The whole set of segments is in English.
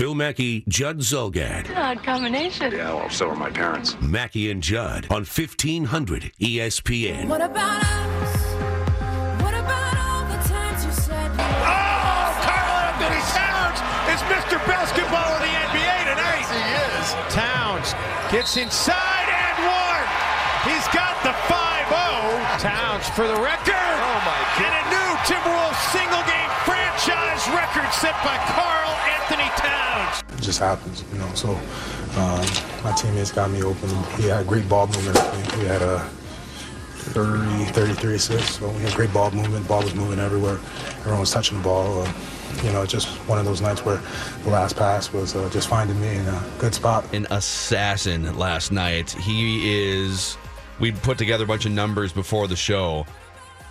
Phil Mackey, Judd Zulgad. Odd combination. Yeah, well, so are my parents. Mackey and Judd on E 1500 ESPN. What about us? What about all the times you said Oh, Carl Anthony Towns is Mr. Basketball in the NBA tonight. He is. Towns gets inside and one. He's got the 5-0. Towns for the record. Oh, my God. And a new Timberwolves single game franchise record set by Carl Anthony It just happens, you know. So um, my teammates got me open. We had great ball movement. We had a 30, 33 assists. So we had great ball movement. Ball was moving everywhere. Everyone was touching the ball. Uh, you know, just one of those nights where the last pass was uh, just finding me in a good spot. An assassin last night. He is. We put together a bunch of numbers before the show.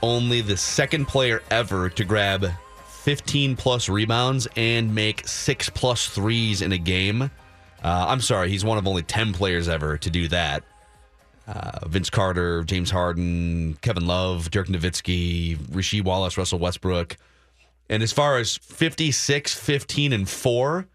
Only the second player ever to grab 15 plus rebounds and make six plus threes in a game. Uh, I'm sorry, he's one of only 10 players ever to do that. Uh, Vince Carter, James Harden, Kevin Love, Dirk Nowitzki, Rasheed Wallace, Russell Westbrook. And as far as 56, 15, and 4,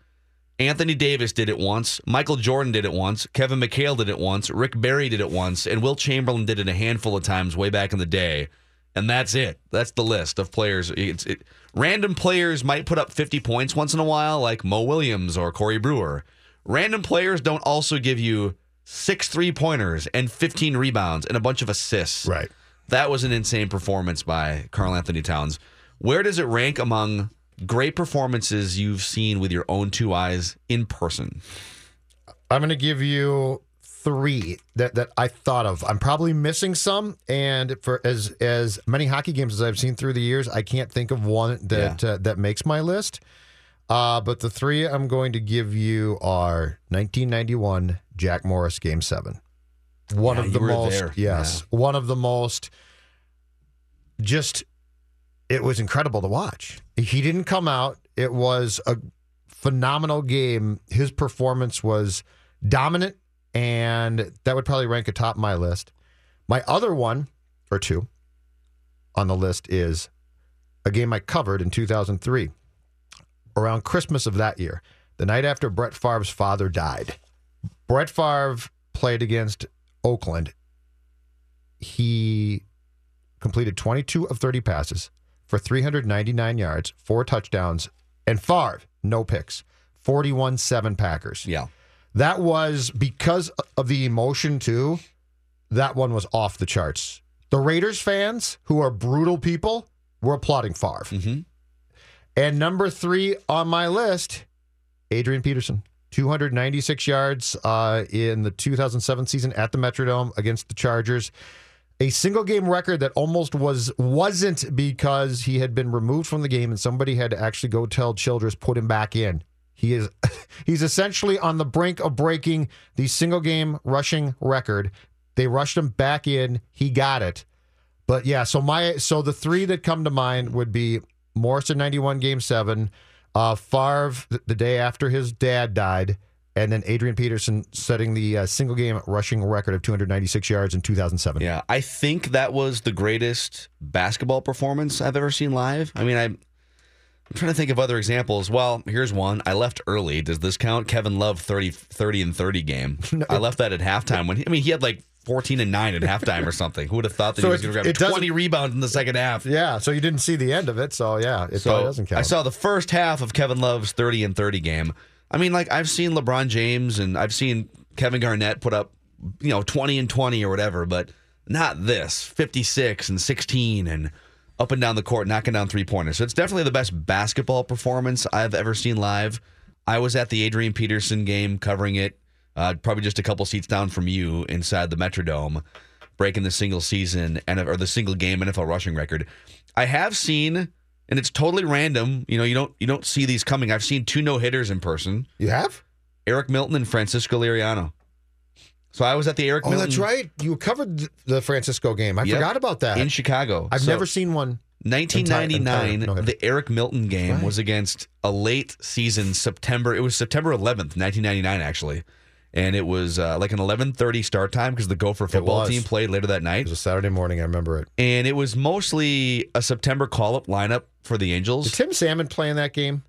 Anthony Davis did it once, Michael Jordan did it once, Kevin McHale did it once, Rick Barry did it once, and Wilt Chamberlain did it a handful of times way back in the day. And that's it. That's the list of players. It's, it, random players might put up 50 points once in a while, like Mo Williams or Corey Brewer. Random players don't also give you six three pointers and 15 rebounds and a bunch of assists. Right. That was an insane performance by Carl Anthony Towns. Where does it rank among great performances you've seen with your own two eyes in person? I'm going to give you three that, that I thought of. I'm probably missing some, and for as as many hockey games as I've seen through the years, I can't think of one that uh, that makes my list. Uh, but the three I'm going to give you are 1991 Jack Morris Game Seven. One Yeah, of the most, there. yes, one of the most. Just, it was incredible to watch. He didn't come out. It was a phenomenal game. His performance was dominant, and that would probably rank atop my list. My other one or two on the list is a game I covered in 2003, around Christmas of that year, the night after Brett Favre's father died. Brett Favre played against Oakland. He completed 22 of 30 passes for 399 yards, four touchdowns, and Favre, no picks. 41 7 Packers. Yeah. That was because of the emotion, too. That one was off the charts. The Raiders fans, who are brutal people, were applauding Favre. Mm-hmm. And number three on my list, Adrian Peterson. 296 yards uh, in the 2007 season at the Metrodome against the Chargers. A single game record that almost was wasn't because he had been removed from the game and somebody had to actually go tell Childress put him back in. He is he's essentially on the brink of breaking the single game rushing record. They rushed him back in. He got it. But yeah, so my so the three that come to mind would be Morrison 91 game 7, uh Favre th- the day after his dad died, and then Adrian Peterson setting the uh, single game rushing record of 296 yards in 2007. Yeah, I think that was the greatest basketball performance I've ever seen live. I mean, I, I'm trying to think of other examples. Well, here's one. I left early. Does this count? Kevin Love 30, 30 and 30 game. No. I left that at halftime. When he, I mean, he had like 14 and 9 at halftime or something. Who would have thought that So he was going to grab 20 rebounds in the second half? Yeah, so you didn't see the end of it, so yeah, it probably doesn't count. I saw the first half of Kevin Love's 30 and 30 game. I mean, like I've seen LeBron James and I've seen Kevin Garnett put up, you know, 20 and 20 or whatever, but not this 56 and 16 and up and down the court, knocking down three pointers. So it's definitely the best basketball performance I've ever seen live. I was at the Adrian Peterson game covering it, uh, probably just a couple seats down from you inside the Metrodome, breaking the single season and or the single game NFL rushing record. I have seen, and it's totally random. You know, you don't you don't see these coming. I've seen two no hitters in person. You have? Eric Milton and Francisco Liriano. So I was at the Eric Oh, Milton. that's right. You covered the Francisco game. I Yep. forgot about that. in Chicago. I've So- never seen one. 1999, Entire- entire- the Eric Milton game Right. was against a late season September. It was September 11th, 1999, actually, and it was uh, like an 11:30 start time because the Gopher football team played later that night. It was a Saturday morning. I remember it. and it was mostly a September call-up lineup for the Did Angels. Tim Salmon play in that game?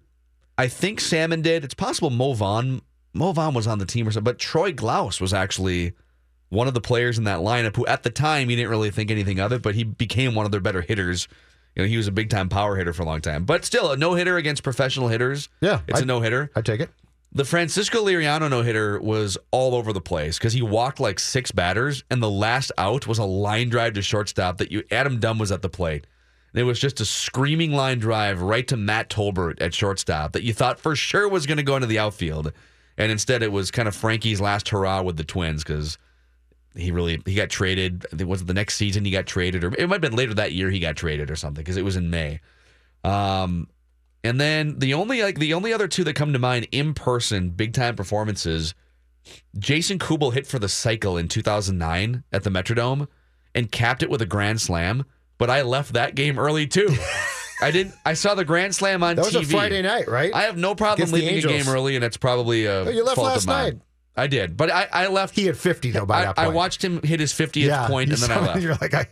I think Salmon did. It's possible Mo Vaughn, Mo Vaughn was on the team or something, but Troy Glaus was actually one of the players in that lineup who, at the time, you didn't really think anything of it, but he became one of their better hitters. You know, he was a big time power hitter for a long time, but still a no hitter against professional hitters. Yeah, it's I- a no hitter. I take it. The Francisco Liriano no hitter was all over the place because he walked like six batters, and the last out was a line drive to shortstop that you Adam Dunn was at the plate. And it was just a screaming line drive right to Matt Tolbert at shortstop that you thought for sure was going to go into the outfield, and instead it was kind of Frankie's last hurrah with the Twins because he really he got traded. I think was it the next season he got traded, or it might have been later that year he got traded or something because it was in May. Um, and then the only like the only other two that come to mind in person, big time performances. Jason Kubel hit for the cycle in 2009 at the Metrodome and capped it with a grand slam. But I left that game early too. I didn't. I saw the grand slam on That was TV. a Friday night, right? I have no problem Against the leaving a Angels. game early, and it's probably a Oh, you left fault last of mine. night. I did, but I, I left. He had 50 though by I, that I watched him hit his 50th yeah, point, you and then I saw left. You're like, I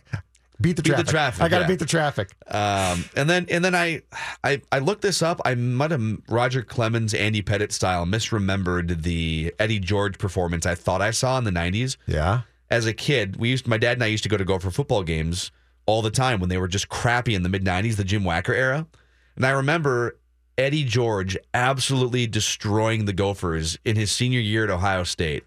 beat the Beat the traffic. traffic, I got to yeah. beat the traffic. Um, and then and then I, I I looked this up. I might have Roger Clemens, Andy Pettitte style misremembered the Eddie George performance I thought I saw in the '90s. Yeah. As a kid, we used my dad and I used to go to Gopher football games all the time when they were just crappy in the mid '90s, the Jim Wacker era. And I remember Eddie George absolutely destroying the Gophers in his senior year at Ohio State.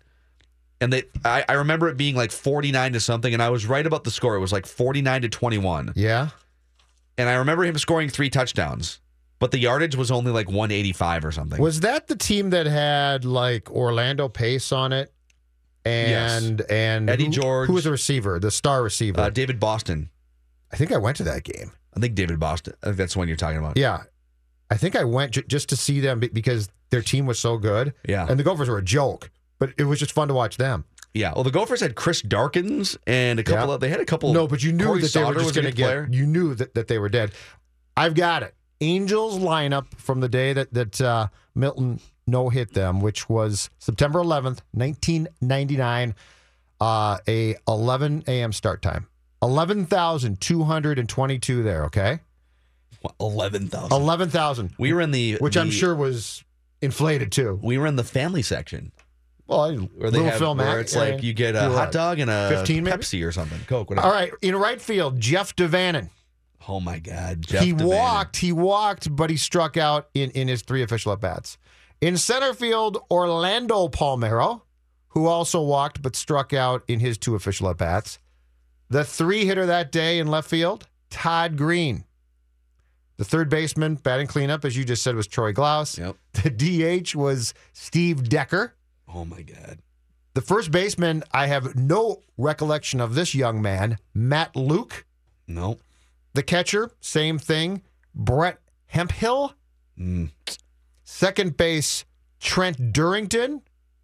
And they, I, I remember it being like 49 to something, and I was right about the score. It was like 49 to 21. Yeah. And I remember him scoring three touchdowns, but the yardage was only like 185 or something. Was that the team that had like Orlando Pace on it? And and Eddie who- George. Who was the receiver? The star receiver. uh, David Boston. I think I went to that game. I think David Boston. I think that's the one you're talking about. Yeah. I think I went j- just to see them because their team was so good. Yeah. And the Gophers were a joke, but it was just fun to watch them. Yeah. Well, the Gophers had Chris Darkins and a couple Yeah. of, they had a couple. No, but you knew Corey that they were just going to get. player. You knew that, that they were dead. I've got it. Angels lineup from the day that that uh, Milton no hit them, which was September 11th, 1999, uh, a 11 a.m. start time. 11,222 there, okay? 11,000. 11,000, We were in the. which I'm sure was inflated too. We were in the family section Well, I- where they little have Phil where Mack, it's like uh, you get a hot right. dog and a 15 maybe? Pepsi or something, Coke, whatever. All right, in right field, Jeff DaVanon. Oh my God, Jeff he walked, he walked, but he struck out in, in his three official at bats. In center field, Orlando Palmeiro, who also walked but struck out in his two official at bats. The three hitter that day in left field, Todd Greene. The third baseman, batting cleanup, as you just said, was Troy Glaus. Yep. The DH was Steve Decker. Oh my God. The first baseman, I have no recollection of this young man, Matt Luke. No. The catcher, same thing, Brett Hemphill. Mm. Second base, Trent Durrington.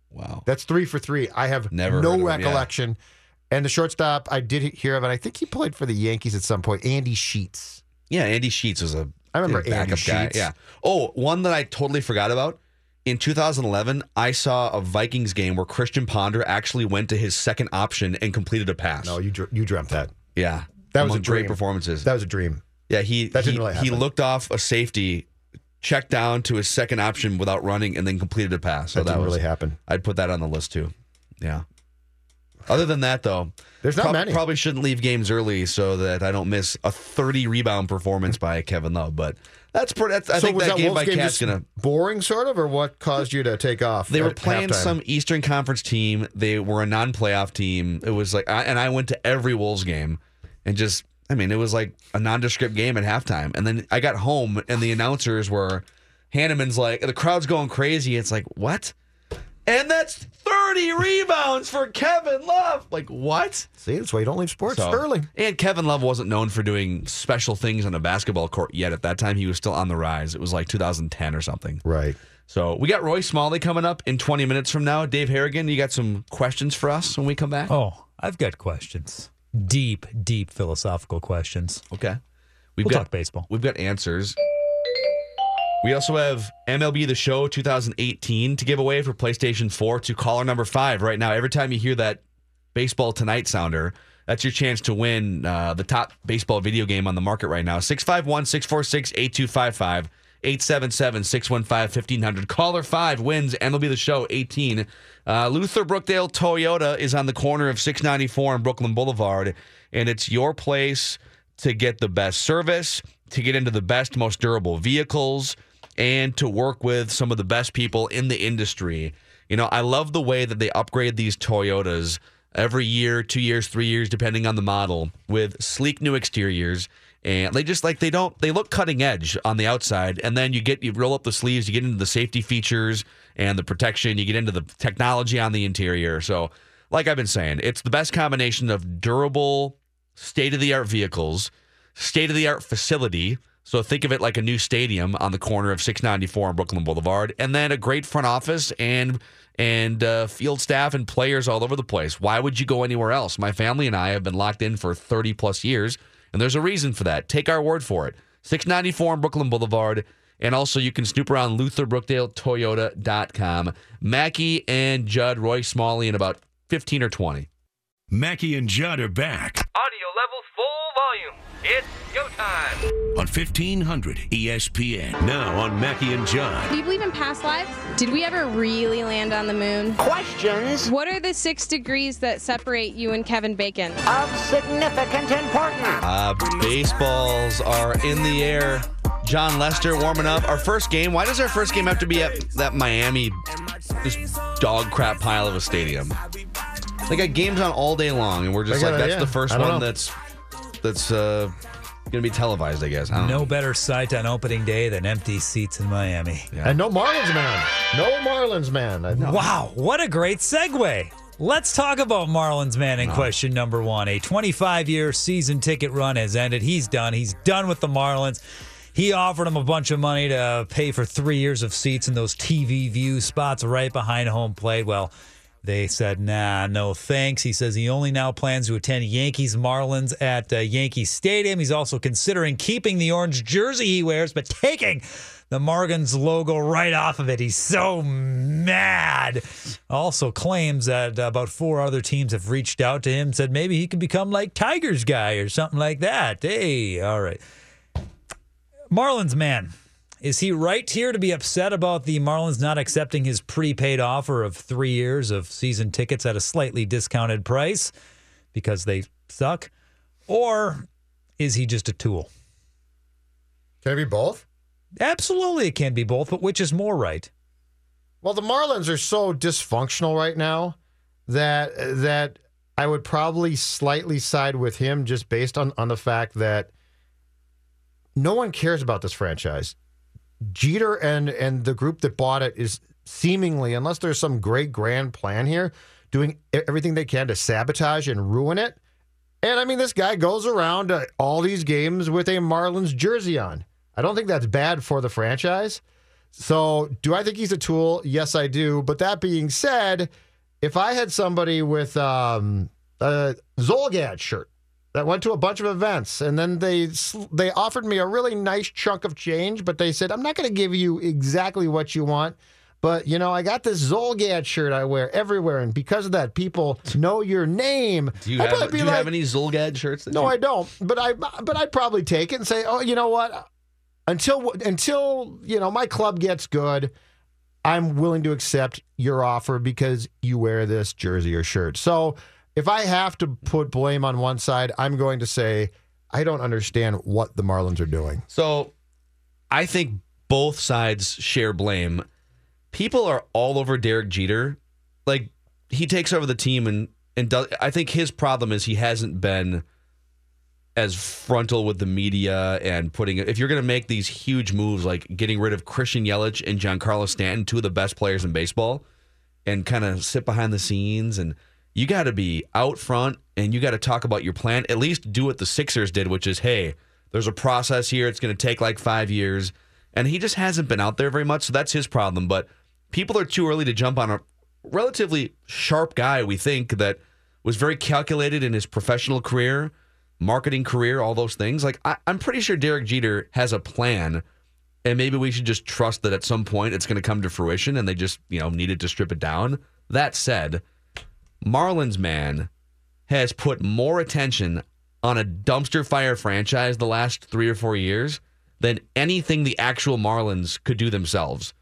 Wow. That's three for three. I have Never no recollection. him, yeah. And the shortstop, I did hear of it. I think he played for the Yankees at some point. Andy Sheets. Yeah, Andy Sheets was a I remember a backup Andy guy. Sheets. Yeah. Oh, one that I totally forgot about. In 2011, I saw a Vikings game where Christian Ponder actually went to his second option and completed a pass. No, you dr- you dreamt that. yeah, That was a great dream. performances. That was a dream. yeah, he that didn't he, really he looked off a safety, checked down to his second option without running, and then completed a pass. So That that, didn't was really happen. I'd put that on the list too. Yeah. Other than that, though, There's not many. Probably shouldn't leave games early so that I don't miss a 30 rebound performance by Kevin Love. But that's pretty. That's, I so think that, that, game Wolves by game Cat's just gonna. boring, sort of, or what caused you to take off? They were playing halftime? some Eastern Conference team. They were a non-playoff team. It was like, I, and I went to every Wolves game, and just, I mean, it was like a nondescript game at halftime. And then I got home, and the announcers were, Hanneman's like, the crowd's going crazy. It's like, what? And that's 30 rebounds for Kevin Love. Like, what? See, that's why you don't leave sports So- early. And Kevin Love wasn't known for doing special things on a basketball court yet. At that time, he was still on the rise. It was like 2010 or something. Right. So we got Roy Smalley coming up in 20 minutes from now. Dave Harrigan, you got some questions for us when we come back? Oh, I've got questions. Deep, deep philosophical questions. Okay. We've We'll got talk baseball. We've got answers. We also have MLB The Show 2018 to give away for PlayStation 4 to caller number five right now. Every time you hear that Baseball Tonight sounder, that's your chance to win uh, the top baseball video game on the market right now. 651 646 8255 877 615 1500. Caller 5 wins MLB The Show 18. Uh, Luther Brookdale Toyota is on the corner of 694 and Brooklyn Boulevard, and it's your place to get the best service, to get into the best, most durable vehicles, and to work with some of the best people in the industry. You know, I love the way that they upgrade these Toyotas every year, two years, three years, depending on the model, with sleek new exteriors. And they just like they don't they look cutting edge on the outside, and then you get you roll up the sleeves, you get into the safety features and the protection, you get into the technology on the interior. So, like I've been saying, it's the best combination of durable, state of the art vehicles, state of the art facility. So think of it like a new stadium on the corner of 694 and Brooklyn Boulevard, and then a great front office and and uh, field staff and players all over the place. Why would you go anywhere else? My family and I have been locked in for 30 plus years, and there's a reason for that. Take our word for it. 694 on Brooklyn Boulevard. And also, you can snoop around LutherBrookdaleToyota.com. Mackey and Judd, Roy Smalley, in about 15 or 20. Mackey and Judd are back Audio level full volume. It's go time. on 1500 ESPN. Now on Mackey and John. Do you believe in past lives? Did we ever really land on the moon? Questions. What are the six degrees that separate you and Kevin Bacon? Of significant importance. Uh, baseballs are in the air. Jon Lester warming up. Our first game. Why does our first game have to be at that Miami, this dog crap pile of a stadium? They got games on all day long, and we're just like, gotta- that's yeah, the first one know. that's that's uh, gonna be televised, I guess. I No know. better sight on opening day than empty seats in Miami. And no Marlins man. No Marlins man. Wow, what a great segue. Let's talk about Marlins man in question number one. A 25 year season ticket run has ended. He's done. He's done with the Marlins. He offered him a bunch of money to pay for three years of seats in those TV view spots right behind home plate. Well, they said, nah, no thanks. He says he only now plans to attend Yankees Marlins at uh, Yankee Stadium. He's also considering keeping the orange jersey he wears, but taking the Marlins logo right off of it. He's so mad. Also claims that about four other teams have reached out to him, said maybe he could become like Tigers guy or something like that. Hey, all right. Marlins man. Is he right here to be upset about the Marlins not accepting his prepaid offer of three years of season tickets at a slightly discounted price because they suck? Or is he just a tool? Can it be both? Absolutely, it can be both, but which is more right? Well, the Marlins are so dysfunctional right now that that I would probably slightly side with him just based on on the fact that no one cares about this franchise. Jeter and and the group that bought it is seemingly, unless there's some great grand plan here, doing everything they can to sabotage and ruin it. And I mean, this guy goes around all these games with a Marlins jersey on. I don't think that's bad for the franchise. So, do I think he's a tool? Yes, I do. But that being said, if I had somebody with um, a Zulgad shirt that went to a bunch of events and then they they offered me a really nice chunk of change, but they said I'm not going to give you exactly what you want. But you know, I got this Zulgad shirt I wear everywhere, and because of that, people know your name. Do you, I'd have, do you like, have any Zulgad shirts? That no, you- I don't. But I but I'd probably take it and say, oh, you know what? Until until you know my club gets good, I'm willing to accept your offer because you wear this jersey or shirt. So if I have to put blame on one side, I'm going to say I don't understand what the Marlins are doing. So I think both sides share blame. People are all over Derek Jeter. Like he takes over the team and and does I think his problem is he hasn't been as frontal with the media and putting if you're going to make these huge moves like getting rid of Christian Yelich and Giancarlo Stanton, two of the best players in baseball, and kind of sit behind the scenes and you got to be out front and you got to talk about your plan. At least do what the Sixers did, which is, hey, there's a process here. It's going to take like five years, and he just hasn't been out there very much. So that's his problem. But people are too early to jump on a relatively sharp guy. We think that was very calculated in his professional career, marketing career, all those things. Like I, I'm pretty sure Derek Jeter has a plan. And maybe we should just trust that at some point it's going to come to fruition and they just, you know, needed to strip it down. That said, Marlins man has put more attention on a dumpster fire franchise the last three or four years than anything the actual Marlins could do themselves.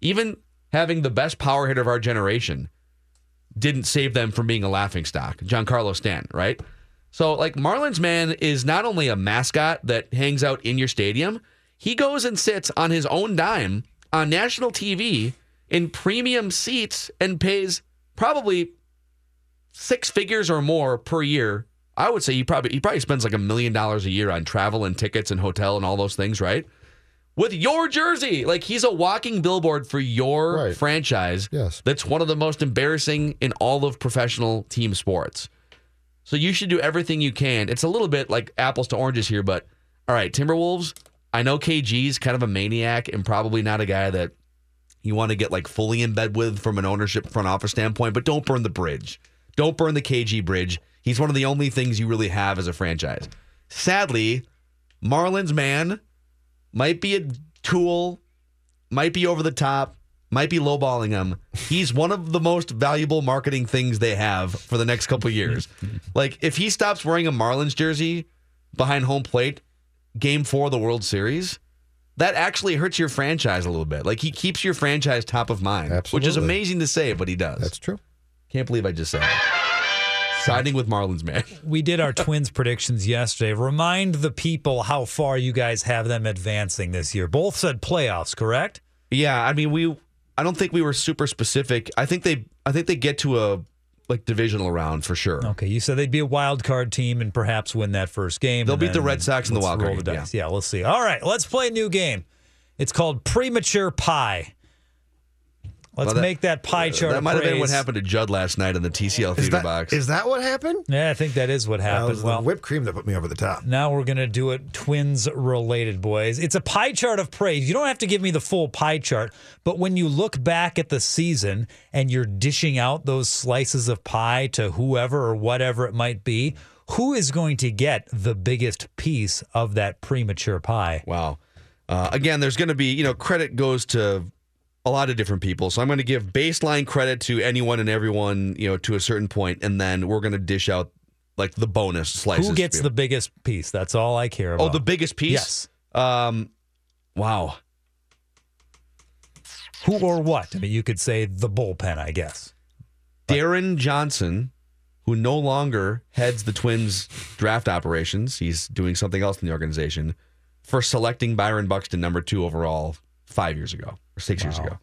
Even having the best power hitter of our generation didn't save them from being a laughing stock. Giancarlo Stanton, right? So, like, Marlins man is not only a mascot that hangs out in your stadium, he goes and sits on his own dime on national TV in premium seats and pays probably six figures or more per year. I would say he probably he probably spends like a million dollars a year on travel and tickets and hotel and all those things, right? With your jersey, like he's a walking billboard for your Right. franchise. Yes. that's one of the most embarrassing in all of professional team sports. So you should do everything you can. It's a little bit like apples to oranges here, but all right, Timberwolves. I know KG's kind of a maniac and probably not a guy that you want to get like fully in bed with from an ownership front office standpoint, but don't burn the bridge. Don't burn the KG bridge. He's one of the only things you really have as a franchise. Sadly, Marlins man might be a tool, might be over the top, might be lowballing him. He's one of the most valuable marketing things they have for the next couple years. like if he stops wearing a Marlins jersey behind home plate, game 4 of the World Series, that actually hurts your franchise a little bit. Like he keeps your franchise top of mind, which is amazing to say, but he does. That's true. Can't believe I just said that. Siding with Marlins, man. We did our twins predictions yesterday. Remind the people how far you guys have them advancing this year. Both said playoffs, correct? Yeah, I mean we I don't think we were super specific. I think they I think they get to a like divisional round for sure. Okay, you said they'd be a wild card team and perhaps win that first game. They'll beat the Red Sox in the wild card the dice. Yeah, let's see. All right, let's play a new game. It's called Premature Pie. Let's Well, that- make that pie chart. That might have been what happened to Judd last night in the TCL Is theater that, box. is that what happened? Yeah, I think that is what That happened. was well, the whipped cream that put me over the top. Now we're going to do it twins related, boys. It's a pie chart of praise. You don't have to give me the full pie chart, but when you look back at the season and you're dishing out those slices of pie to whoever or whatever it might be, who is going to get the biggest piece of that premature pie? Wow. Uh, again, there's going to be, you know, credit goes to a lot of different people. So I'm going to give baseline credit to anyone and everyone, you know, to a certain point, and then we're going to dish out like the bonus slices. Who gets the biggest piece? That's all I care about. Oh, the biggest piece? Yes. Um, wow. Who or what? I mean, you could say the bullpen, I guess. Deron Johnson, who no longer heads the Twins draft operations, he's doing something else in the organization, for selecting Byron Buxton number two overall five years ago or six years ago.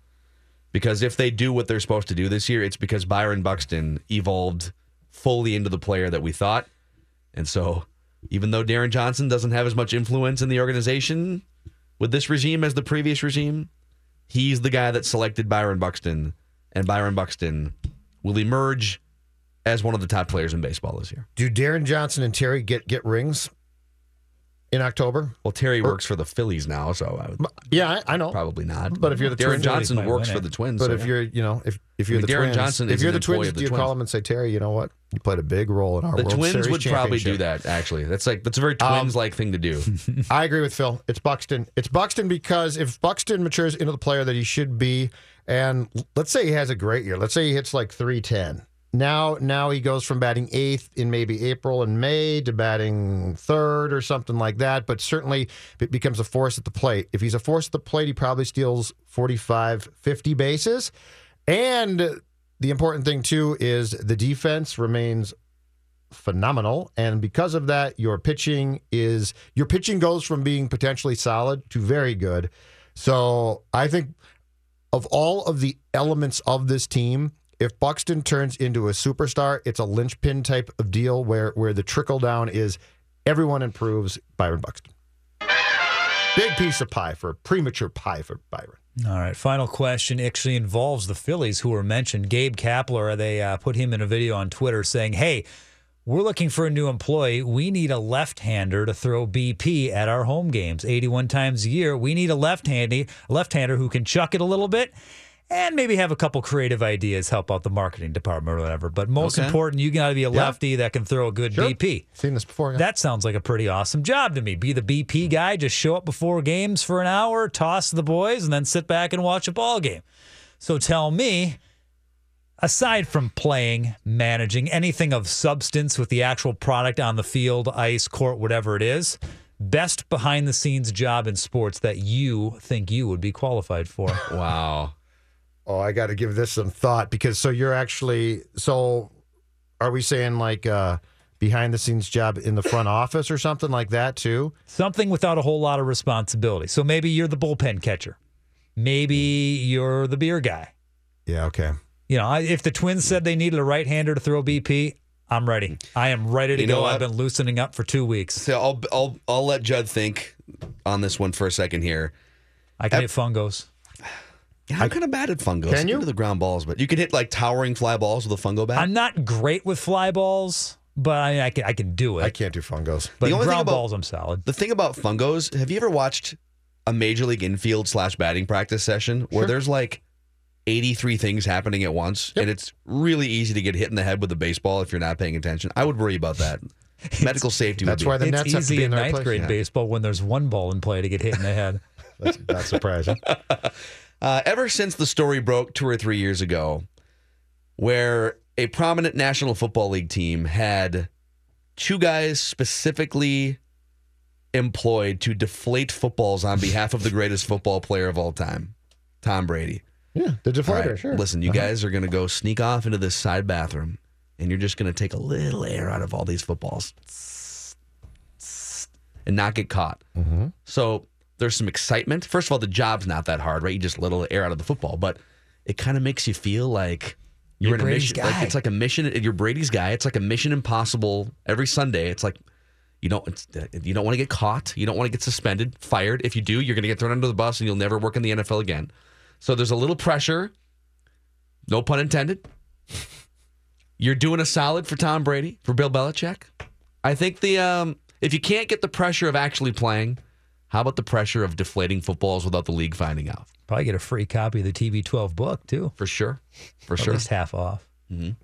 Because if they do what they're supposed to do this year, it's because Byron Buxton evolved fully into the player that we thought. And so, even though Deron Johnson doesn't have as much influence in the organization with this regime as the previous regime, he's the guy that selected Byron Buxton, and Byron Buxton will emerge as one of the top players in baseball this year. Do Deron Johnson and Terry get get rings in October? Well, Terry works for the Phillies now, so I would Yeah, I, I know. probably not. But if you're the Deron Twins, Johnson works for the Twins, But so if yeah. you're, you know, if if you're I mean, the Deron Twins, Johnson if you're the Twins, the do you Twins. call them and say, Terry, you know what? You played a big role in our the World Twins Series would probably do that. Actually, that's like that's a very Um, Twins-like thing to do. I agree with Phil. It's Buxton. It's Buxton because if Buxton matures into the player that he should be, and let's say he has a great year, let's say he hits like 310. Now, now he goes from batting eighth in maybe April and May to batting third or something like that. But certainly it becomes a force at the plate. If he's a force at the plate, he probably steals 45, 50 bases. And the important thing, too, is the defense remains phenomenal, and because of that, your pitching is your pitching goes from being potentially solid to very good. So I think of all of the elements of this team, if Buxton turns into a superstar, it's a linchpin type of deal where where the trickle down is everyone improves. Byron Buxton, big piece of pie for premature pie for Byron. All right, final question actually involves the Phillies who were mentioned. Gabe Kapler, they uh, put him in a video on Twitter saying, "Hey, we're looking for a new employee. We need a left-hander to throw BP at our home games, 81 times a year. We need a left-handy, left-hander who can chuck it a little bit." And maybe have a couple creative ideas, help out the marketing department or whatever. But most Okay. important, you got to be a Yeah. lefty that can throw a good Sure. BP. Seen this before. yeah. That sounds like a pretty awesome job to me. Be the BP guy, just show up before games for an hour, toss the boys, and then sit back and watch a ball game. So tell me, aside from playing, managing, anything of substance with the actual product on the field, ice, court, whatever it is, best behind the scenes job in sports that you think you would be qualified for. Wow. Oh, I got to give this some thought because so you're actually so are we saying like uh behind the scenes job in the front office or something like that too? Something without a whole lot of responsibility. So maybe you're the bullpen catcher. Maybe you're the beer guy. Yeah, okay. You know, I- if the Twins said they needed a right-hander to throw BP, I'm ready. I am ready to You know go. what? I've been loosening up for two weeks. So I'll I'll I'll let Judd think on this one for a second here. I can hit fungos. Yeah, I'm kind of bad at fungos. Can you? do the ground balls, but you can hit like towering fly balls with a fungo bat. I'm not great with fly balls, but I, I can I can do it. I can't do fungos. But The only thing ground about- balls, I'm solid. The thing about fungos, have you ever watched a major league infield slash batting practice session where Sure. there's like 83 things happening at once and it's really easy to get hit in the head with a baseball if you're not paying attention? I would worry about that. Medical safety would That's be. why the it's Nets have to easy be in in ninth place. grade Yeah. baseball when there's one ball in play to get hit in the head. That's not surprising. Uh, ever since the story broke two or three years ago, where a prominent National Football League team had two guys specifically employed to deflate footballs on behalf of the greatest football player of all time, Tom Brady. yeah, the deflator, right, sure. Listen, you guys are going to go sneak off into this side bathroom, and you're just going to take a little air out of all these footballs and not get caught. Mm-hmm. So there's some excitement. First of all, the job's not that hard, right? You just let a little air out of the football, but it kind of makes you feel like you're, You're in a Brady's mission. Like it's like a mission. You're Brady's guy. It's like a mission impossible every Sunday. It's like you don't it's, you don't want to get caught. You don't want to get suspended, fired. If you do, you're going to get thrown under the bus, and you'll never work in the NFL again. So there's a little pressure. No pun intended. You're doing a solid for Tom Brady, for Bill Belichick. I think the um, if you can't get the pressure of actually playing, how about the pressure of deflating footballs without the league finding out? Probably get a free copy of the TV12 book too, For sure, for at sure. least half off. Mhm.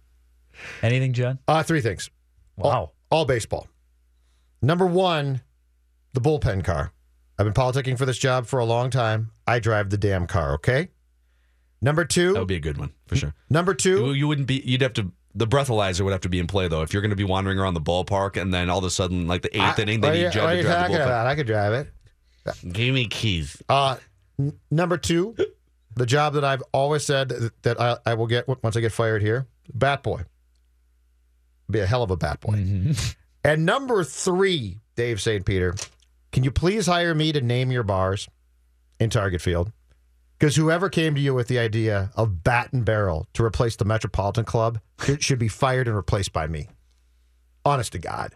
Anything, John? Uh three things. Wow. All, all baseball. Number one, the bullpen car. I've been politicking for this job for a long time. I drive the damn car, okay? Number two, That would be a good one for sure. number two, You, you wouldn't be. You'd have to. The breathalyzer would have to be in play though. If you're going to be wandering around the ballpark and then all of a sudden, like the eighth I- inning, what they are you- need Judd to drive the bullpen. about? I could drive it. Give me keys. Uh, n- number two, the job that I've always said that- that I, I will get once I get fired here, bat boy. Be a hell of a bat boy. Mm-hmm. And number three, Dave St. Peter, can you please hire me to name your bars in Target Field? Because whoever came to you with the idea of bat and barrel to replace the Metropolitan Club should, should be fired and replaced by me. Honest to God.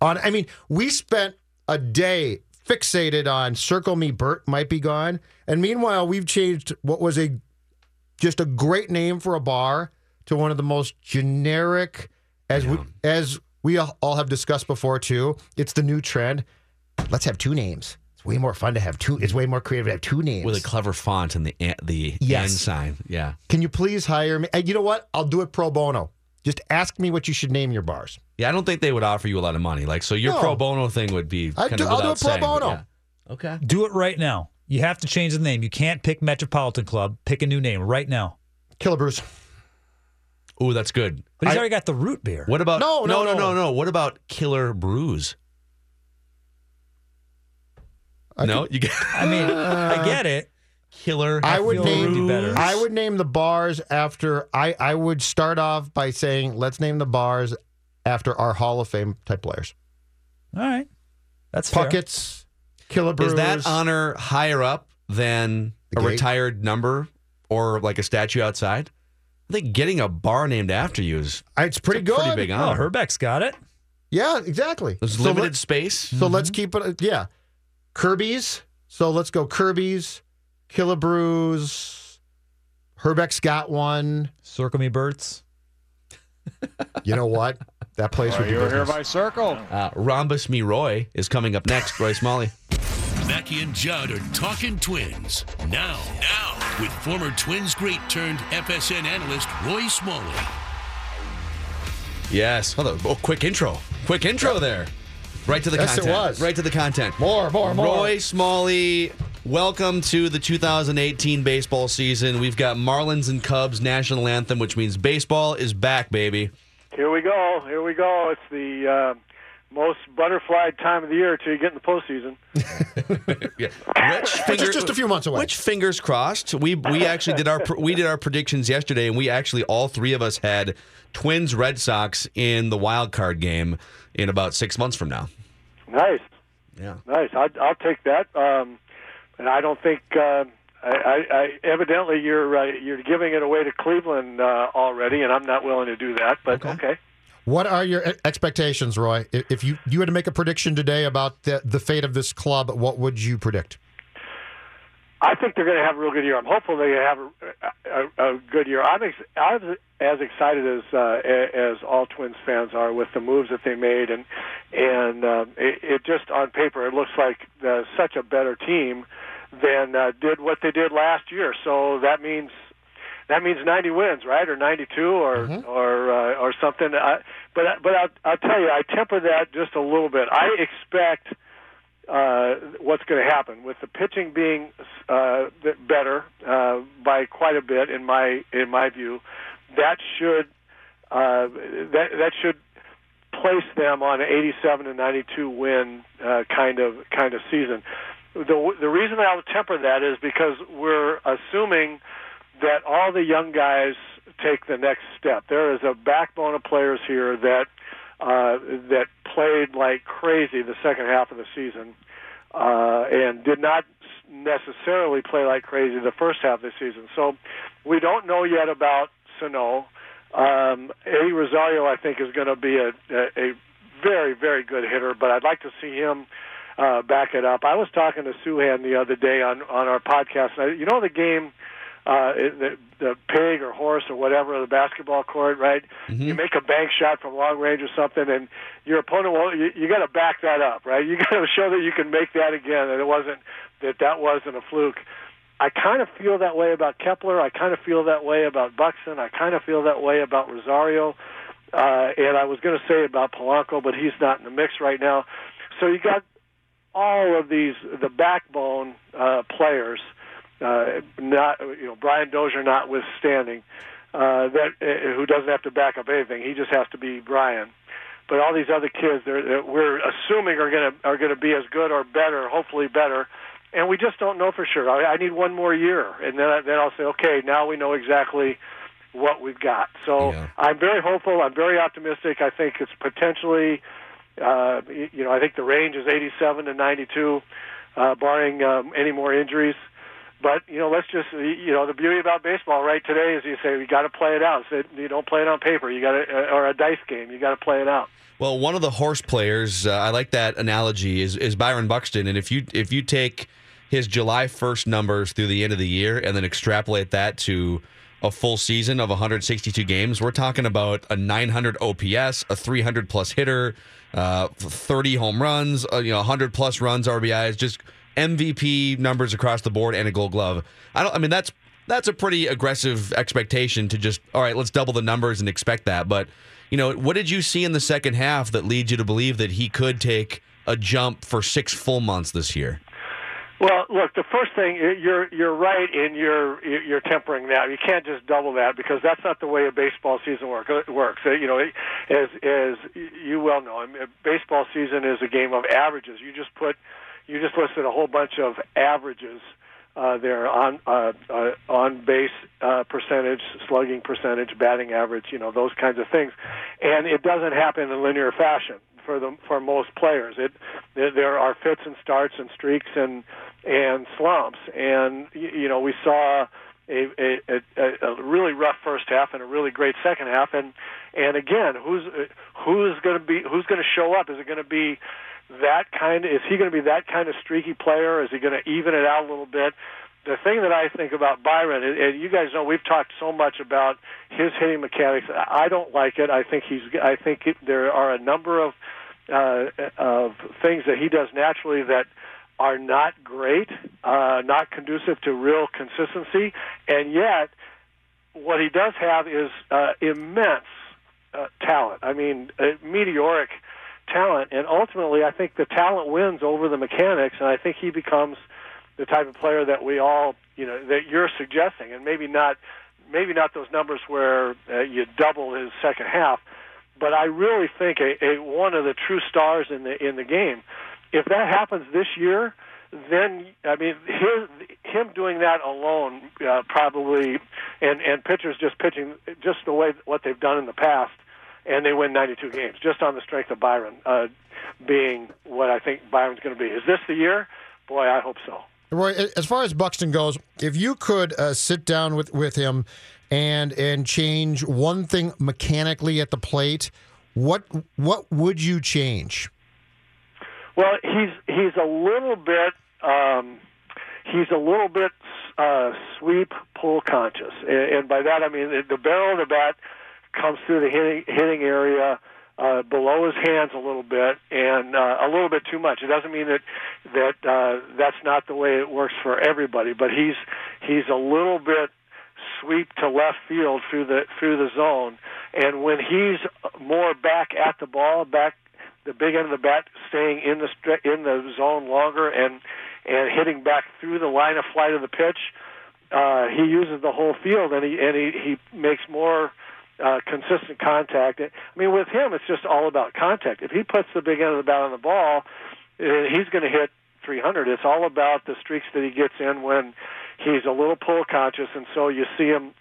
On, I mean, we spent a day fixated on Circle Me Bert might be gone, and meanwhile, we've changed what was a just a great name for a bar to one of the most generic, as we as we all have discussed before too. It's the new trend. Let's have two names. It's way more fun to have two. It's way more creative to have two names. with a clever font and the the Yes. sign. Yeah. Can you please hire me? And you know what? I'll do it pro bono. Just ask me what you should name your bars. Yeah, I don't think they would offer you a lot of money. Like, so your No. pro bono thing would be I kind do- of I'll do without it pro saying, but bono. yeah. Okay. Do it right now. You have to change the name. You can't pick Metropolitan Club. Pick a new name right now. Killer Bruce. Ooh, that's good. But he's I- already got the root beer. What about No, no, no, no, no. no, no. What about Killer Brews? no, you get I mean, I uh. get it. Killer. I would name Rudy better. I would name the bars after I I would start off by saying let's name the bars after our Hall of Fame type players. All right. That's fair. Puckett's, Killebrews. Is that honor higher up than The a gate? retired number or like a statue outside? I think getting a bar named after you is uh, It's pretty it's good. pretty big Oh, honor. Hrbek's got it. Yeah, exactly. There's So limited let- space. So let's mm-hmm. keep it. Yeah, Kirby's. So let's go Kirby's, Killebrews. Hrbek's got one. Circle me, Burts. You know what? That place would be You're here by circle. Uh, Rhombus Me Roy is coming up next. Roy Smalley. Becky and Judd are talking twins. Now, now, with former Twins great turned FSN analyst Roy Smalley. Yes. Hello. Oh, quick intro. Quick intro there. Right to the Yes, it content. was. Right to the content. More, more, more. Roy Smalley, welcome to the 2018 baseball season. We've got Marlins and Cubs national anthem, which means baseball is back, baby. Here we go. Here we go. It's the uh, most butterflied time of the year until you get in the postseason. Yeah. Which Which finger- is just a few months away. Which fingers crossed? We we actually did our we did our predictions yesterday, and we actually all three of us had Twins Red Sox in the wild card game in about six months from now. Nice, Yeah. nice. I'll, I'll take that. Um, and I don't think. Uh, I, I, evidently you're uh, you're giving it away to Cleveland uh, already, and I'm not willing to do that. But okay. What are your expectations, Roy? If you you had to make a prediction today about the, the fate of this club, what would you predict? I think they're going to have a real good year. I'm hopeful they have a, a, a good year. I'm, ex- I'm as excited as uh, as all Twins fans are with the moves that they made, and and uh, it, it just on paper it looks like uh, such a better team than uh, did what they did last year. So that means that means 90 wins, right, or 92, or or uh, or something. I, but but I'll, I'll tell you, I temper that just a little bit. I expect uh, what's going to happen with the pitching being uh, better uh, by quite a bit in my in my view. That should uh, that that should place them on an 87 to 92 win uh, kind of kind of season. The the reason I'll temper that is because we're assuming that all the young guys take the next step. There is a backbone of players here that uh, that played like crazy the second half of the season uh, and did not necessarily play like crazy the first half of the season. So we don't know yet about Sano. Um, Eddie Rosario, I think, is going to be a, a, a very, very good hitter, but I'd like to see him uh, back it up. I was talking to Souhan the other day on on our podcast. and I, you know the game, uh, the, the pig or horse or whatever, the basketball court, right? You make a bank shot from long range or something, and your opponent will. You, you got to back that up, right? You got to show that you can make that again, and it wasn't that that wasn't a fluke. I kind of feel that way about Kepler. I kind of feel that way about Buxton. I kind of feel that way about Rosario. Uh, and I was going to say about Polanco, but he's not in the mix right now. So you got all of these, the backbone uh, players, uh, not you know Brian Dozier notwithstanding, uh, that uh, who doesn't have to back up anything. He just has to be Brian. But all these other kids, they're, they're, we're assuming are going to are going to be as good or better, hopefully better, and we just don't know for sure. I, I need one more year, and then I, then I'll say, okay, now we know exactly what we've got. So I'm very hopeful. I'm very optimistic. I think it's potentially, uh, you know, I think the range is 87 to 92, uh, barring um, any more injuries. But you know, let's just you know the beauty about baseball right today is you say you got to play it out. So you don't play it on paper. You got to or a dice game. You got to play it out. Well, one of the horse players, uh, I like that analogy, is is Byron Buxton. And if you if you take his July first numbers through the end of the year and then extrapolate that to a full season of 162 games, we're talking about a 900 OPS, a 300 plus hitter, uh, 30 home runs, uh, you know, 100 plus runs, RBIs, just MVP numbers across the board, and a Gold Glove. I don't. I mean, that's that's a pretty aggressive expectation to just all right. Let's double the numbers and expect that. But you know, what did you see in the second half that leads you to believe that he could take a jump for six full months this year? Well, look, the first thing you're you're right in your you're tempering that. You can't just double that because that's not the way a baseball season work, works. Uh, You know, as as you well know, baseball season is a game of averages. You just put you just listed a whole bunch of averages uh, their on uh, uh, on base uh, percentage, slugging percentage, batting average, you know those kinds of things, and it doesn't happen in linear fashion for the for most players. It there, there are fits and starts and streaks and and slumps, and you know we saw a, a, a, a really rough first half and a really great second half, and and again, who's who's going to be who's going to show up? Is it going to be that kind? Of, is he going to be that kind of streaky player? Is he going to even it out a little bit? The thing that I think about Byron, and, you guys know we've talked so much about his hitting mechanics. I don't like it. I think he's. I think it, there are a number of uh, of things that he does naturally that are not great, uh, not conducive to real consistency, and yet what he does have is uh, immense uh, talent. I mean, uh, meteoric talent, and ultimately, I think the talent wins over the mechanics, and I think he becomes the type of player that we all, you know, that you're suggesting, and maybe not, maybe not those numbers where uh, you double his second half, but I really think a, a one of the true stars in the in the game. If that happens this year, then I mean his him doing that alone uh, probably, and and pitchers just pitching just the way what they've done in the past, and they win 92 games just on the strength of Byron uh, being what I think Byron's going to be. Is this the year? Boy, I hope so. Roy, as far as Buxton goes, if you could uh, sit down with, with him and and change one thing mechanically at the plate, what what would you change? Well, he's he's a little bit um, he's a little bit uh, sweep pull conscious, and, and by that I mean the, the barrel of the bat comes through the hitting hitting area uh, below his hands a little bit and uh, a little bit too much. It doesn't mean that that uh, that's not the way it works for everybody, but he's he's a little bit sweep to left field through the through the zone, and when he's more back at the ball, back the big end of the bat, staying in the in the zone longer and and hitting back through the line of flight of the pitch, uh, he uses the whole field and he and he, he makes more uh, consistent contact. I mean, with him, it's just all about contact. If he puts the big end of the bat on the ball, uh, he's going to hit 300. It's all about the streaks that he gets in when he's a little pull conscious, and so you see him.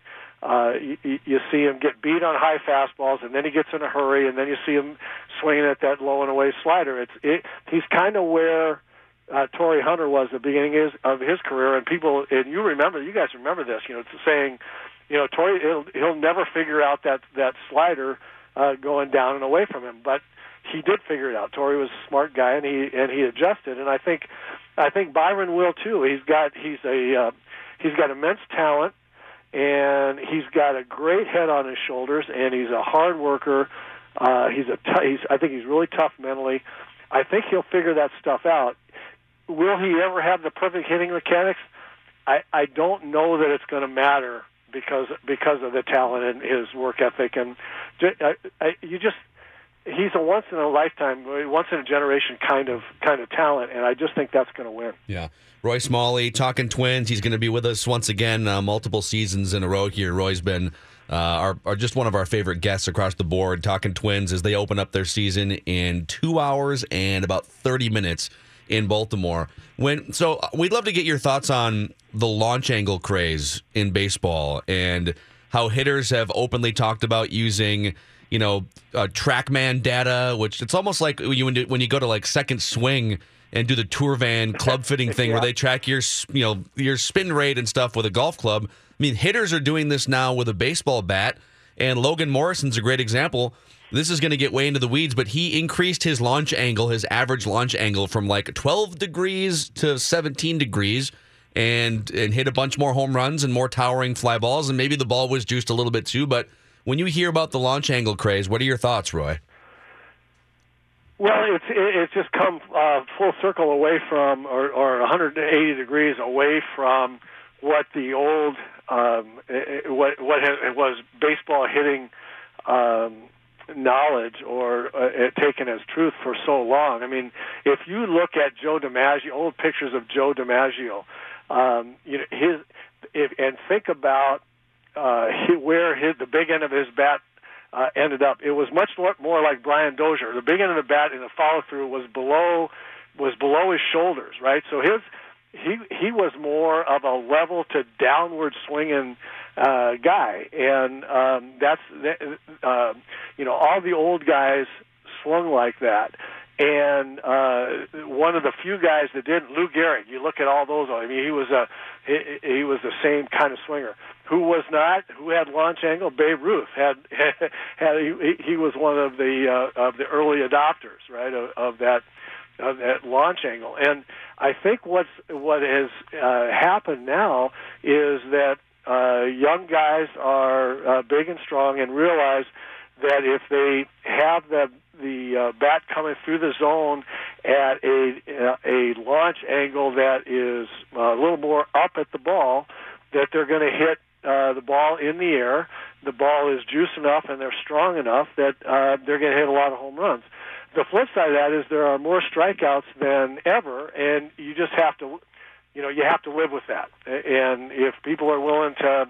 Uh, you, you see him get beat on high fastballs, and then he gets in a hurry, and then you see him swinging at that low and away slider. It's it, he's kind of where uh, Torii Hunter was at the beginning of his, of his career, and people and you remember, you guys remember this, you know, it's saying, you know, Torii he'll, he'll never figure out that that slider uh, going down and away from him, but he did figure it out. Torii was a smart guy, and he and he adjusted, and I think I think Byron will too. He's got he's a uh, he's got immense talent, and he's got a great head on his shoulders, and he's a hard worker. Uh, he's a t- he's I think he's really tough mentally. I think he'll figure that stuff out. Will he ever have the perfect hitting mechanics? I I don't know that it's going to matter because because of the talent and his work ethic and I, I, you just he's a once in a lifetime, once in a generation kind of kind of talent, and I just think that's going to win. Yeah. Roy Smalley, talking twins. He's going to be with us once again, uh, multiple seasons in a row here. Roy's been uh, our, our just one of our favorite guests across the board. Talking twins as they open up their season in two hours and about thirty minutes in Baltimore. When so, uh, we'd love to get your thoughts on the launch angle craze in baseball and how hitters have openly talked about using you know, uh, TrackMan data, which it's almost like when you when you go to like second swing and do the tour van club fitting thing where they track your you know your spin rate and stuff with a golf club. I mean, hitters are doing this now with a baseball bat, and Logan Morrison's a great example. This is going to get way into the weeds, but he increased his launch angle, his average launch angle, from like 12 degrees to 17 degrees, and and hit a bunch more home runs and more towering fly balls, and maybe the ball was juiced a little bit too. But when you hear about the launch angle craze, what are your thoughts, Roy? Well, it's it's just come uh, full circle away from, or, or 180 degrees away from what the old um, what what ha- was baseball hitting um, knowledge or uh, taken as truth for so long. I mean, if you look at Joe DiMaggio, old pictures of Joe DiMaggio, um, you know his if, and think about uh, he, where his, the big end of his bat uh, ended up. It was much more, more like Brian Dozier. The big end of the bat in the follow through was below was below his shoulders, right? So his he he was more of a level to downward swinging uh, guy, and um, that's uh, you know all the old guys swung like that. And uh, one of the few guys that didn't, Lou Gehrig. You look at all those. I mean, he was a he, he was the same kind of swinger. Who was not? Who had launch angle? Babe Ruth had had he, he was one of the uh, of the early adopters, right, of, of that of that launch angle. And I think what's what has uh, happened now is that uh, young guys are uh, big and strong and realize that if they have the the uh, bat coming through the zone at a uh, a launch angle that is uh, a little more up at the ball, that they're going to hit uh, the ball in the air. The ball is juice enough and they're strong enough that uh, they're going to hit a lot of home runs. The flip side of that is there are more strikeouts than ever, and you just have to, you know, you have to live with that. And if people are willing to,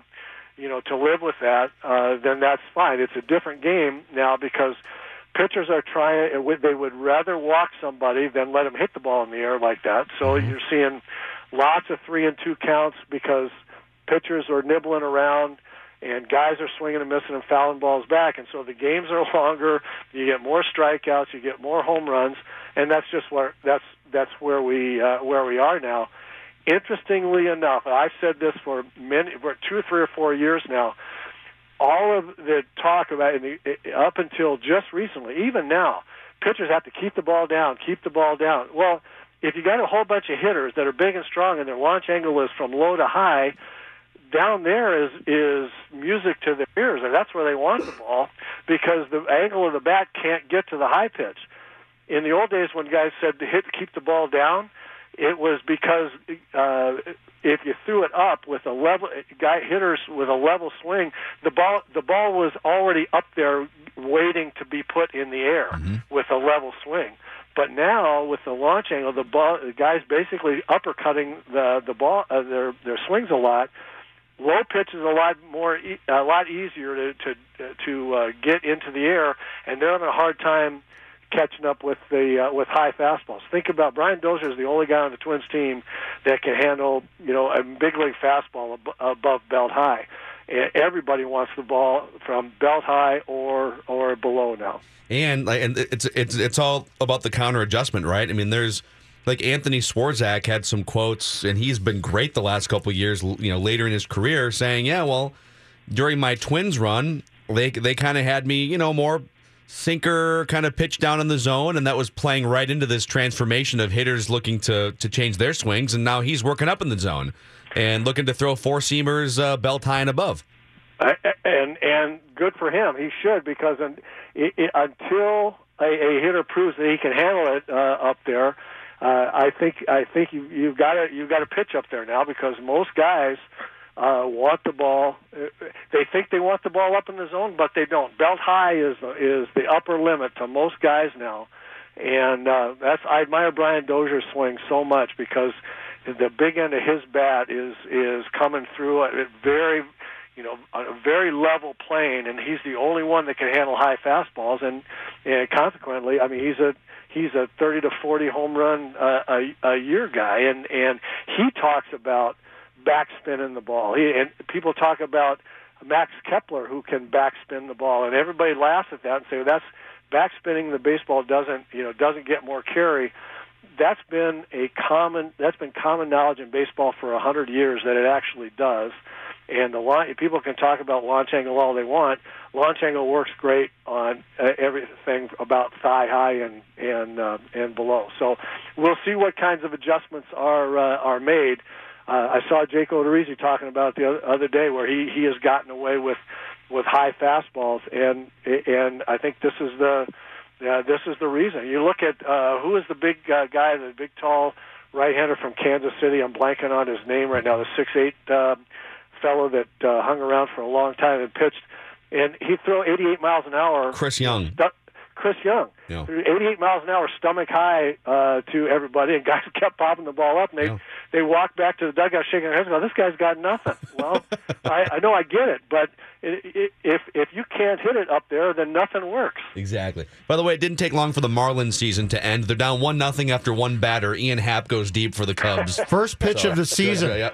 you know, to live with that, uh, then that's fine. It's a different game now because pitchers are trying they would rather walk somebody than let them hit the ball in the air like that so you're seeing lots of three and two counts because pitchers are nibbling around and guys are swinging and missing and fouling balls back and so the games are longer you get more strikeouts you get more home runs and that's just where that's that's where we uh, where we are now interestingly enough i've said this for many for two three or four years now all of the talk about in the, up until just recently, even now, pitchers have to keep the ball down, keep the ball down. Well, if you got a whole bunch of hitters that are big and strong and their launch angle is from low to high, down there is is music to their ears, and that's where they want the ball because the angle of the bat can't get to the high pitch. In the old days, when guys said to hit, keep the ball down, it was because uh, if you threw it up with a level guy hitters with a level swing, the ball the ball was already up there waiting to be put in the air Mm-hmm. with a level swing. But now with the launch angle, the ball the guys basically uppercutting the the ball uh, their their swings a lot. Low pitch is a lot more a lot easier to to to uh, get into the air, and they're having a hard time catching up with the uh, with high fastballs. Think about Brian Dozier is the only guy on the Twins team that can handle you know a big league fastball ab- above belt high. Everybody wants the ball from belt high or or below now. And and it's it's it's all about the counter adjustment, right? I mean, there's like Anthony Swarzak had some quotes, and he's been great the last couple years. You know, later in his career, saying, "Yeah, well, during my Twins run, they they kind of had me, you know, more sinker kind of pitch down in the zone, and that was playing right into this transformation of hitters looking to to change their swings, and now he's working up in the zone and looking to throw four seamers uh, belt high and above." And and good for him. He should because until a, a hitter proves that he can handle it uh, up there, uh, I think I think you, you've got to you've got to pitch up there now because most guys uh, want the ball. uh, They think they want the ball up in the zone, but they don't. Belt high is is the upper limit to most guys now, and uh, that's I admire Brian Dozier's swing so much because the big end of his bat is is coming through at a very you know, a very level plane, and he's the only one that can handle high fastballs, and, and consequently, I mean, he's a he's a 30 to 40 home run uh, a, a year guy, and and he talks about backspinning the ball. He, and people talk about Max Kepler who can backspin the ball, and everybody laughs at that and say well, that's backspinning the baseball doesn't you know doesn't get more carry. That's been a common that's been common knowledge in baseball for a hundred years that it actually does and the launch, people can talk about launch angle all they want. Launch angle works great on uh, everything about thigh high and and uh, and below. So we'll see what kinds of adjustments are uh, are made. Uh, I saw Jake Odorizzi talking about it the other, other day where he he has gotten away with with high fastballs, and and I think this is the uh, this is the reason. You look at uh, who is the big uh, guy, the big tall right-hander from Kansas City. I'm blanking on his name right now. The six eight. Uh, fellow that uh, hung around for a long time and pitched, and he threw 88 miles an hour. Chris Young. Chris Young. Yeah. 88 miles an hour, stomach high uh, to everybody, and guys kept popping the ball up, and they they walked back to the dugout shaking their heads, going, "This guy's got nothing." Well, I, I know I get it, but i i if if you can't hit it up there, then nothing works. Exactly. By the way, it didn't take long for the Marlins season to end. They're down one nothing after one batter. Ian Happ goes deep for the Cubs. First pitch So- of the season. Yeah.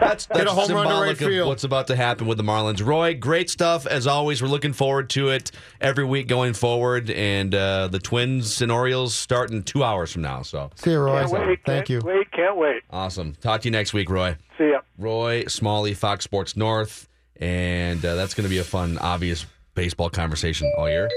That's, Hit a that's home run to symbolic right of field. what's about to happen with the Marlins. Roy, great stuff as always. We're looking forward to it every week going forward. And uh, the Twins and Orioles start in two hours from now. So See you, Roy. Can't wait, Thank can't you. Wait, can't wait. awesome. Talk to you next week, Roy. See ya. Roy Smalley, Fox Sports North, and uh, that's going to be a fun, obvious baseball conversation all year.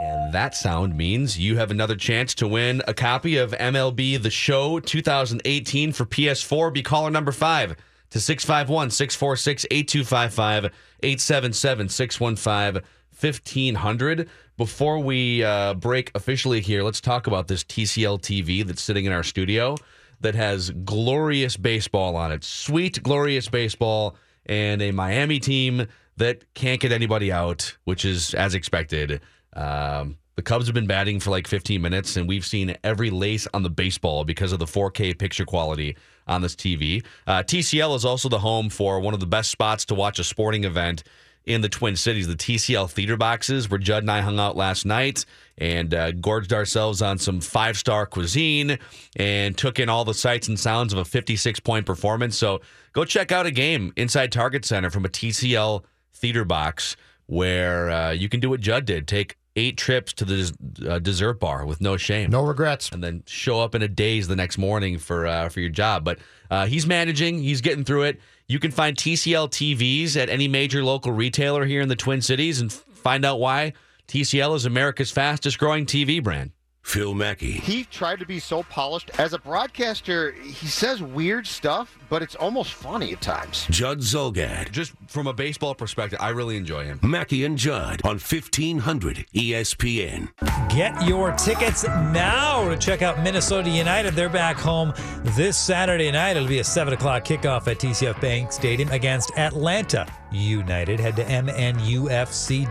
And that sound means you have another chance to win a copy of MLB The Show 2018 for PS4. Be caller number five to 651 646 8255 877 615 1500. Before we uh, break officially here, let's talk about this TCL TV that's sitting in our studio that has glorious baseball on it. Sweet, glorious baseball, and a Miami team that can't get anybody out, which is as expected. Um, the Cubs have been batting for like 15 minutes, and we've seen every lace on the baseball because of the 4K picture quality on this TV. Uh, TCL is also the home for one of the best spots to watch a sporting event in the Twin Cities, the TCL theater boxes, where Judd and I hung out last night and uh, gorged ourselves on some five star cuisine and took in all the sights and sounds of a 56 point performance. So go check out a game inside Target Center from a TCL theater box where uh, you can do what Judd did take eight trips to the uh, dessert bar with no shame. No regrets. And then show up in a daze the next morning for uh, for your job. But uh, he's managing, he's getting through it. You can find TCL TVs at any major local retailer here in the Twin Cities and f- find out why TCL is America's fastest growing TV brand. Phil Mackey. He tried to be so polished. As a broadcaster, he says weird stuff, but it's almost funny at times. Judd Zulgad. Just from a baseball perspective, I really enjoy him. Mackey and Judd on E 1500 ESPN. Get your tickets now to check out Minnesota United. They're back home this Saturday night. It'll be a 7 o'clock kickoff at TCF Bank Stadium against Atlanta United. Head to MNUFC.com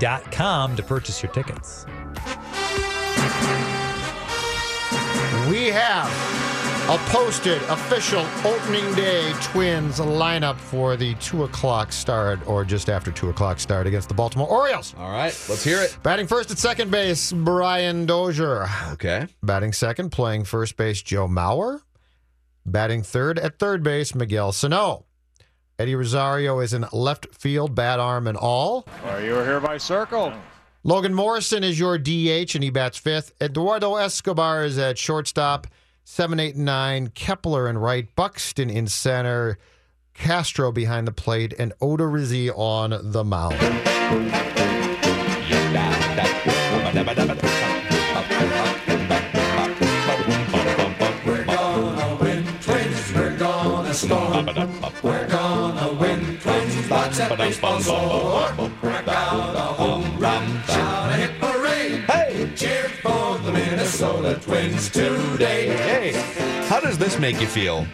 to purchase your tickets. We have a posted official opening day Twins lineup for the two o'clock start, or just after two o'clock start against the Baltimore Orioles. All right, let's hear it. Batting first at second base, Brian Dozier. Okay. Batting second, playing first base, Joe Mauer. Batting third at third base, Miguel Sano. Eddie Rosario is in left field, bad arm and all. Are you hereby circled? Logan Morrison is your DH, and he bats fifth. Eduardo Escobar is at shortstop. Seven, eight, and nine. Kepler in right. Buxton in center. Castro behind the plate, and Odorizzi on the mound. Hey! Cheer for the Minnesota Twins today. How does this make you feel?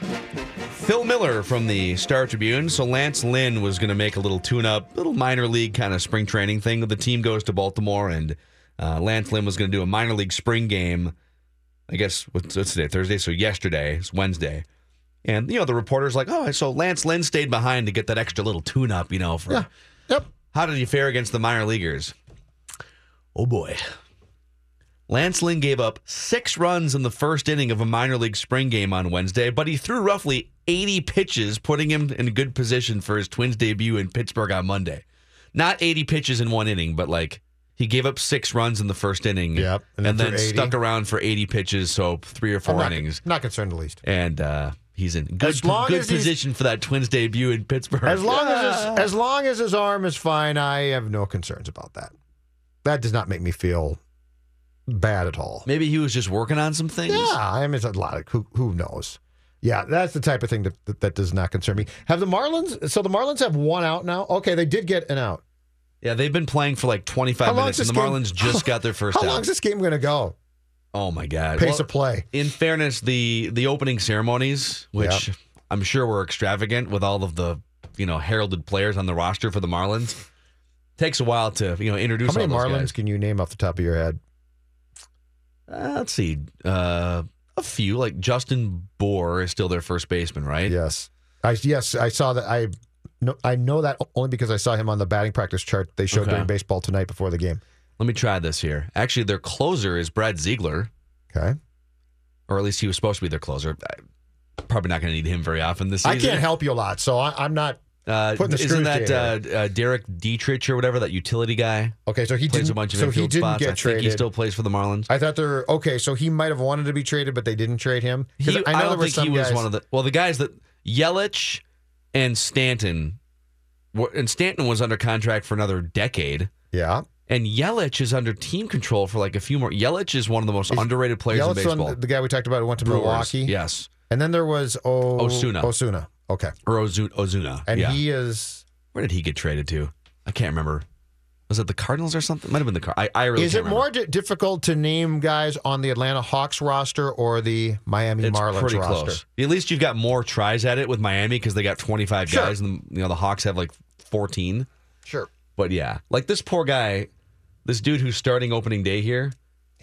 Phil Miller from the Star Tribune. So Lance Lynn was going to make a little tune-up, little minor league kind of spring training thing. The team goes to Baltimore, and uh, Lance Lynn was going to do a minor league spring game. I guess what's, what's today? Thursday. So yesterday, it's Wednesday, and you know the reporter's like, "Oh, so Lance Lynn stayed behind to get that extra little tune-up, you know, for Yeah. Yep. how did he fare against the minor leaguers? Oh boy. Lance Lynn gave up six runs in the first inning of a minor league spring game on Wednesday, but he threw roughly 80 pitches, putting him in a good position for his Twins debut in Pittsburgh on Monday. Not 80 pitches in one inning, but like he gave up six runs in the first inning Yep, and and, then then stuck around for 80 pitches, so three or 4 I'm not, innings. not concerned the least. And uh, he's in good, As long good as position for that Twins debut in Pittsburgh. As long as his, as long as his arm is fine, I have no concerns about that. That does not make me feel bad at all. Maybe he was just working on some things. Yeah, I mean, it's a lot of who who knows. Yeah, that's the type of thing that, that that does not concern me. Have the Marlins? So the Marlins have one out now. Okay, they did get an out. Yeah, they've been playing for like 25 minutes, and the game- Marlins just got their first How out. long is this game going to go? Oh my god! Pace of play. In fairness, the the opening ceremonies, which I'm sure were extravagant with all of the you know heralded players on the roster for the Marlins, takes a while to you know introduce How many Marlins guys. can you name off the top of your head? Uh, let's see. Uh, a few like Justin Bour is still their first baseman, right? Yes. I yes, I saw that. I know I know that only because I saw him on the batting practice chart they showed Okay. during baseball tonight before the game. Let me try this here. Actually, their closer is Brad Ziegler, Okay. or at least he was supposed to be their closer. Probably not going to need him very often this I can't help you a lot, so I, I'm not. Uh, putting the isn't that uh, uh, Derek Dietrich or whatever that utility guy? Okay, so he plays a bunch of so infield he didn't spots. get I traded. think he still plays for the Marlins. I thought they're okay. So he might have wanted to be traded, but they didn't trade him. He, I, know there don't think some he was guys- one of the well, the guys that Yelich and Stanton, were, and Stanton was under contract for another decade. Yeah, and Yelich is under team control for like a few more. Yelich is one of the most underrated players Yelich in baseball. one, the guy we talked about who went to Brewers, Milwaukee. yes. and then there was o- Osuna. Osuna. Okay, or Ozu- Ozuna, and yeah. he is. Where did he get traded to? I can't remember. Was it the Cardinals or something? Might have been the Car. I, I really is it remember. more di- difficult to name guys on the Atlanta Hawks roster or the Miami It's Marlins pretty roster? close. At least you've got more tries at it with Miami because they got 25 Sure. guys, and you know the Hawks have like 14. Sure. But yeah, like this poor guy, this dude who's starting opening day here.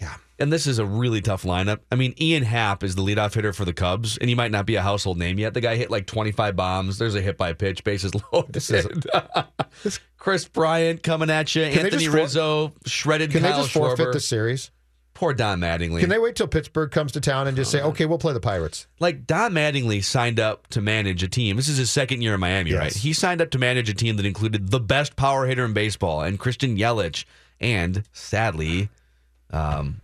Yeah. And this is a really tough lineup. I mean, Ian Happ is the leadoff hitter for the Cubs, and he might not be a household name yet. The guy hit like 25 bombs. There's a hit by pitch, bases loaded. This is- Kris Bryant coming at you. Anthony for- Rizzo, shredded Can Kyle they just forfeit the series? Poor Don Mattingly. Can they wait till Pittsburgh comes to town and just say, oh, "Okay, we'll play the Pirates"? like Don Mattingly signed up to manage a team. This is his second year in Miami, Yes. right? He signed up to manage a team that included the best power hitter in baseball and Christian Yelich, and sadly, um,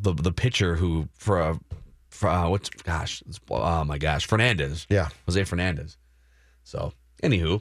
the the pitcher who for a for uh, what's gosh, oh my gosh, Fernandez, Yeah, Jose Fernandez. So, anywho,